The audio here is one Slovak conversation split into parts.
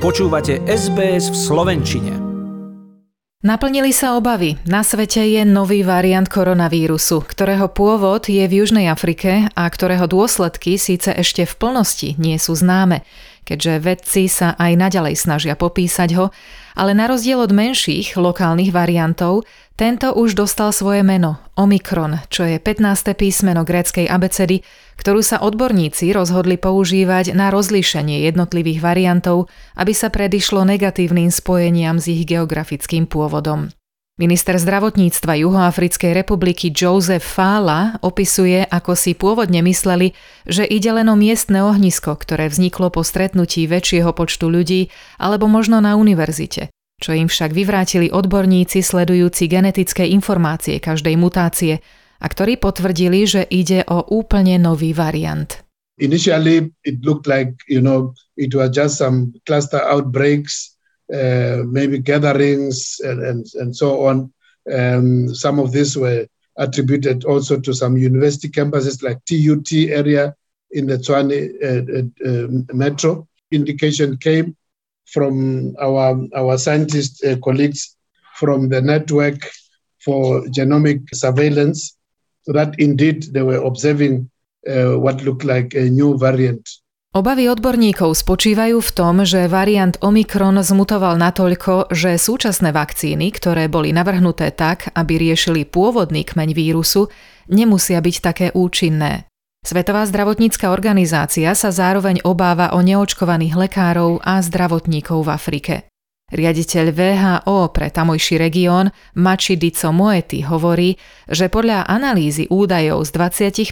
Počúvate SBS v Slovenčine. Naplnili sa obavy. Na svete je nový variant koronavírusu, ktorého pôvod je v Južnej Afrike a ktorého dôsledky síce ešte v plnosti nie sú známe, keďže vedci sa aj naďalej snažia popísať ho, ale na rozdiel od menších lokálnych variantov, tento už dostal svoje meno Omikron, čo je 15. písmeno gréckej abecedy, ktorú sa odborníci rozhodli používať na rozlíšenie jednotlivých variantov, aby sa predišlo negatívnym spojeniam s ich geografickým pôvodom. Minister zdravotníctva Juhoafrickej republiky Joseph Fala opisuje, ako si pôvodne mysleli, že ide len o miestne ohnisko, ktoré vzniklo po stretnutí väčšieho počtu ľudí alebo možno na univerzite čo im však vyvrátili odborníci sledujúci genetické informácie každej mutácie a ktorí potvrdili, že ide o úplne nový variant. Initially, it looked like, you know, it was just some cluster outbreaks, uh, maybe gatherings and, and, and so on. Um, some of this were attributed also to some university campuses like TUT area in the Tswane uh, uh, uh, metro. Indication came from our, our scientist uh, colleagues from the network for genomic surveillance that indeed they were observing uh, what looked like a new variant. Obavy odborníkov spočívajú v tom, že variant Omikron zmutoval natoľko, že súčasné vakcíny, ktoré boli navrhnuté tak, aby riešili pôvodný kmeň vírusu, nemusia byť také účinné. Svetová zdravotnícka organizácia sa zároveň obáva o neočkovaných lekárov a zdravotníkov v Afrike. Riaditeľ VHO pre tamojší región Machi Dico hovorí, že podľa analýzy údajov z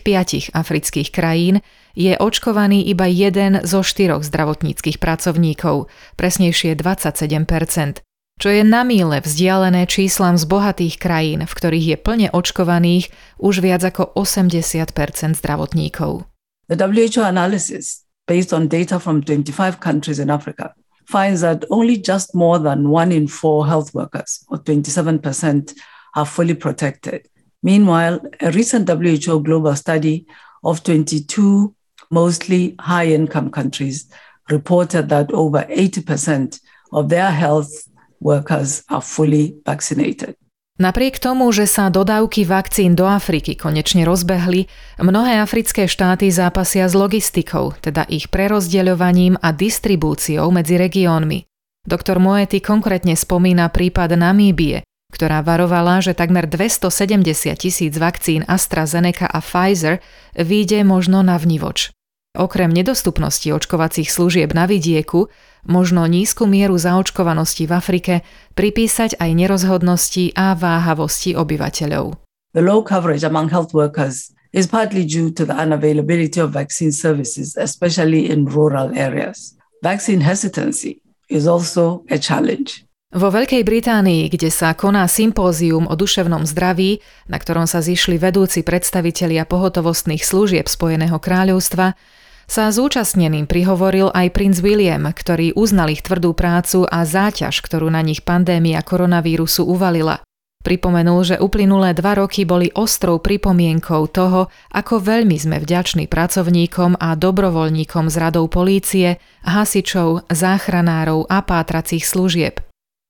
25 afrických krajín je očkovaný iba jeden zo štyroch zdravotníckých pracovníkov, presnejšie 27% čo je na míle vzdialené číslam z bohatých krajín, v ktorých je plne očkovaných už viac ako 80 zdravotníkov. The WHO analysis, based on data from 25 countries in Africa, finds that only just more than one in four health workers, or 27%, are fully protected. Meanwhile, a recent WHO global study of 22 mostly high income countries reported that over 80% of their health workers are fully vaccinated. Napriek tomu, že sa dodávky vakcín do Afriky konečne rozbehli, mnohé africké štáty zápasia s logistikou, teda ich prerozdeľovaním a distribúciou medzi regiónmi. Doktor Moety konkrétne spomína prípad Namíbie, ktorá varovala, že takmer 270 tisíc vakcín AstraZeneca a Pfizer vyjde možno na vnivoč. Okrem nedostupnosti očkovacích služieb na vidieku, možno nízku mieru zaočkovanosti v Afrike pripísať aj nerozhodnosti a váhavosti obyvateľov. The low coverage among health workers is partly due to the unavailability of vaccine services, especially in rural areas. Vaccine hesitancy is also a challenge. Vo Veľkej Británii, kde sa koná sympózium o duševnom zdraví, na ktorom sa zišli vedúci predstavitelia pohotovostných služieb Spojeného kráľovstva, sa zúčastneným prihovoril aj princ William, ktorý uznal ich tvrdú prácu a záťaž, ktorú na nich pandémia koronavírusu uvalila. Pripomenul, že uplynulé dva roky boli ostrou pripomienkou toho, ako veľmi sme vďační pracovníkom a dobrovoľníkom z radou polície, hasičov, záchranárov a pátracích služieb.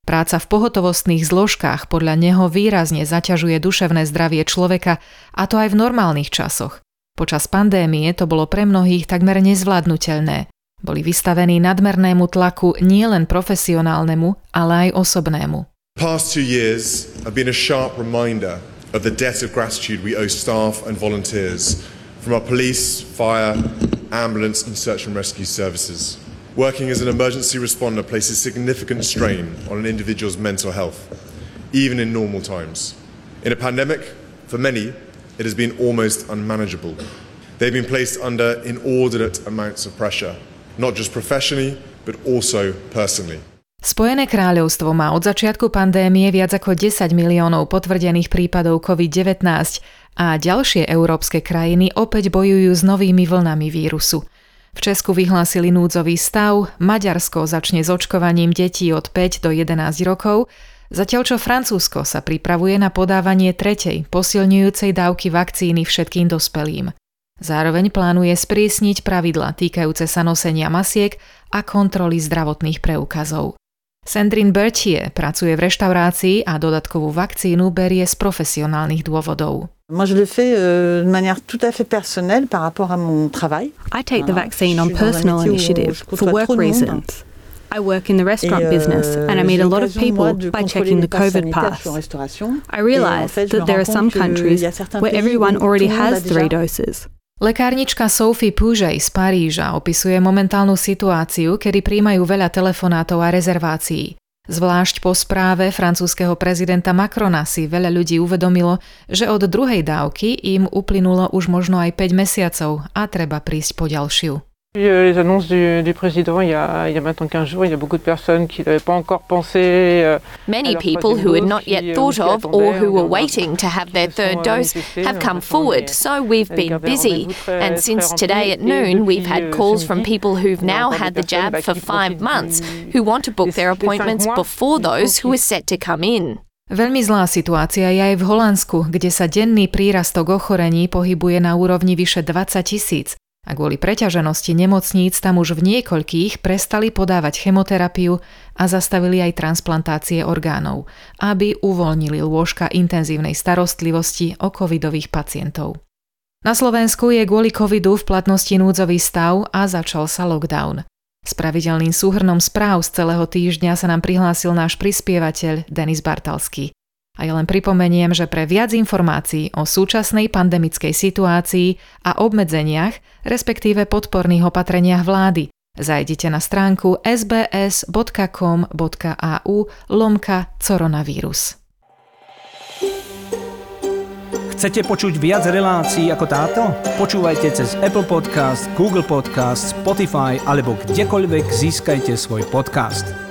Práca v pohotovostných zložkách podľa neho výrazne zaťažuje duševné zdravie človeka, a to aj v normálnych časoch. Počas pandémie to bolo pre mnohých takmer nezvládnutelné. Boli vystavení nadmernému tlaku nielen profesionálnemu, ale aj osobnému. Past two years have been a sharp reminder of the debt of gratitude we owe staff and volunteers from our police, fire, ambulance and search and rescue services. Working as an emergency responder places significant strain on an individual's mental health, even in normal times. In a pandemic, for many, it has been almost unmanageable. They've been placed under inordinate amounts of pressure, not just professionally, but also personally. Spojené kráľovstvo má od začiatku pandémie viac ako 10 miliónov potvrdených prípadov COVID-19 a ďalšie európske krajiny opäť bojujú s novými vlnami vírusu. V Česku vyhlásili núdzový stav, Maďarsko začne s očkovaním detí od 5 do 11 rokov, Zatiaľ čo Francúzsko sa pripravuje na podávanie tretej, posilňujúcej dávky vakcíny všetkým dospelým. Zároveň plánuje sprísniť pravidla týkajúce sa nosenia masiek a kontroly zdravotných preukazov. Sandrine Bertier pracuje v reštaurácii a dodatkovú vakcínu berie z profesionálnych dôvodov. Moi, je le fais euh, de manière tout à fait personnelle par rapport à mon travail. I take the vaccine Je on personal initiative for work reasons. I work in the restaurant Et, euh, business and I meet a lot of people de by checking the COVID pass. I realise Et en fait, je that me there are rends some compte qu'il countries y a certains where pays everyone où already tout le monde a has three doses. Lekárnička Sophie Púžej z Paríža opisuje momentálnu situáciu, kedy príjmajú veľa telefonátov a rezervácií. Zvlášť po správe francúzskeho prezidenta Macrona si veľa ľudí uvedomilo, že od druhej dávky im uplynulo už možno aj 5 mesiacov a treba prísť po ďalšiu. Depuis euh, les annonces du, du président il y, a, il y a maintenant 15 jours, il y a beaucoup de personnes qui n'avaient pas encore pensé. euh, Many people who had not yet euh, thought of or who were waiting to have their third dose have euh, come forward, so we've been busy. And euh, since today at noon, we've had euh, calls from people who've il y a now had the jab for five months who want to book their appointments before those who are set to come in. Veľmi zlá situácia je aj v Holandsku, kde sa denný prírastok ochorení pohybuje na úrovni vyše 20 tisíc a kvôli preťaženosti nemocníc tam už v niekoľkých prestali podávať chemoterapiu a zastavili aj transplantácie orgánov, aby uvoľnili lôžka intenzívnej starostlivosti o covidových pacientov. Na Slovensku je kvôli covidu v platnosti núdzový stav a začal sa lockdown. S pravidelným súhrnom správ z celého týždňa sa nám prihlásil náš prispievateľ Denis Bartalský. A ja len pripomeniem, že pre viac informácií o súčasnej pandemickej situácii a obmedzeniach, respektíve podporných opatreniach vlády, zajdite na stránku sbs.com.au lomka coronavírus. Chcete počuť viac relácií ako táto? Počúvajte cez Apple Podcast, Google Podcast, Spotify alebo kdekoľvek získajte svoj podcast.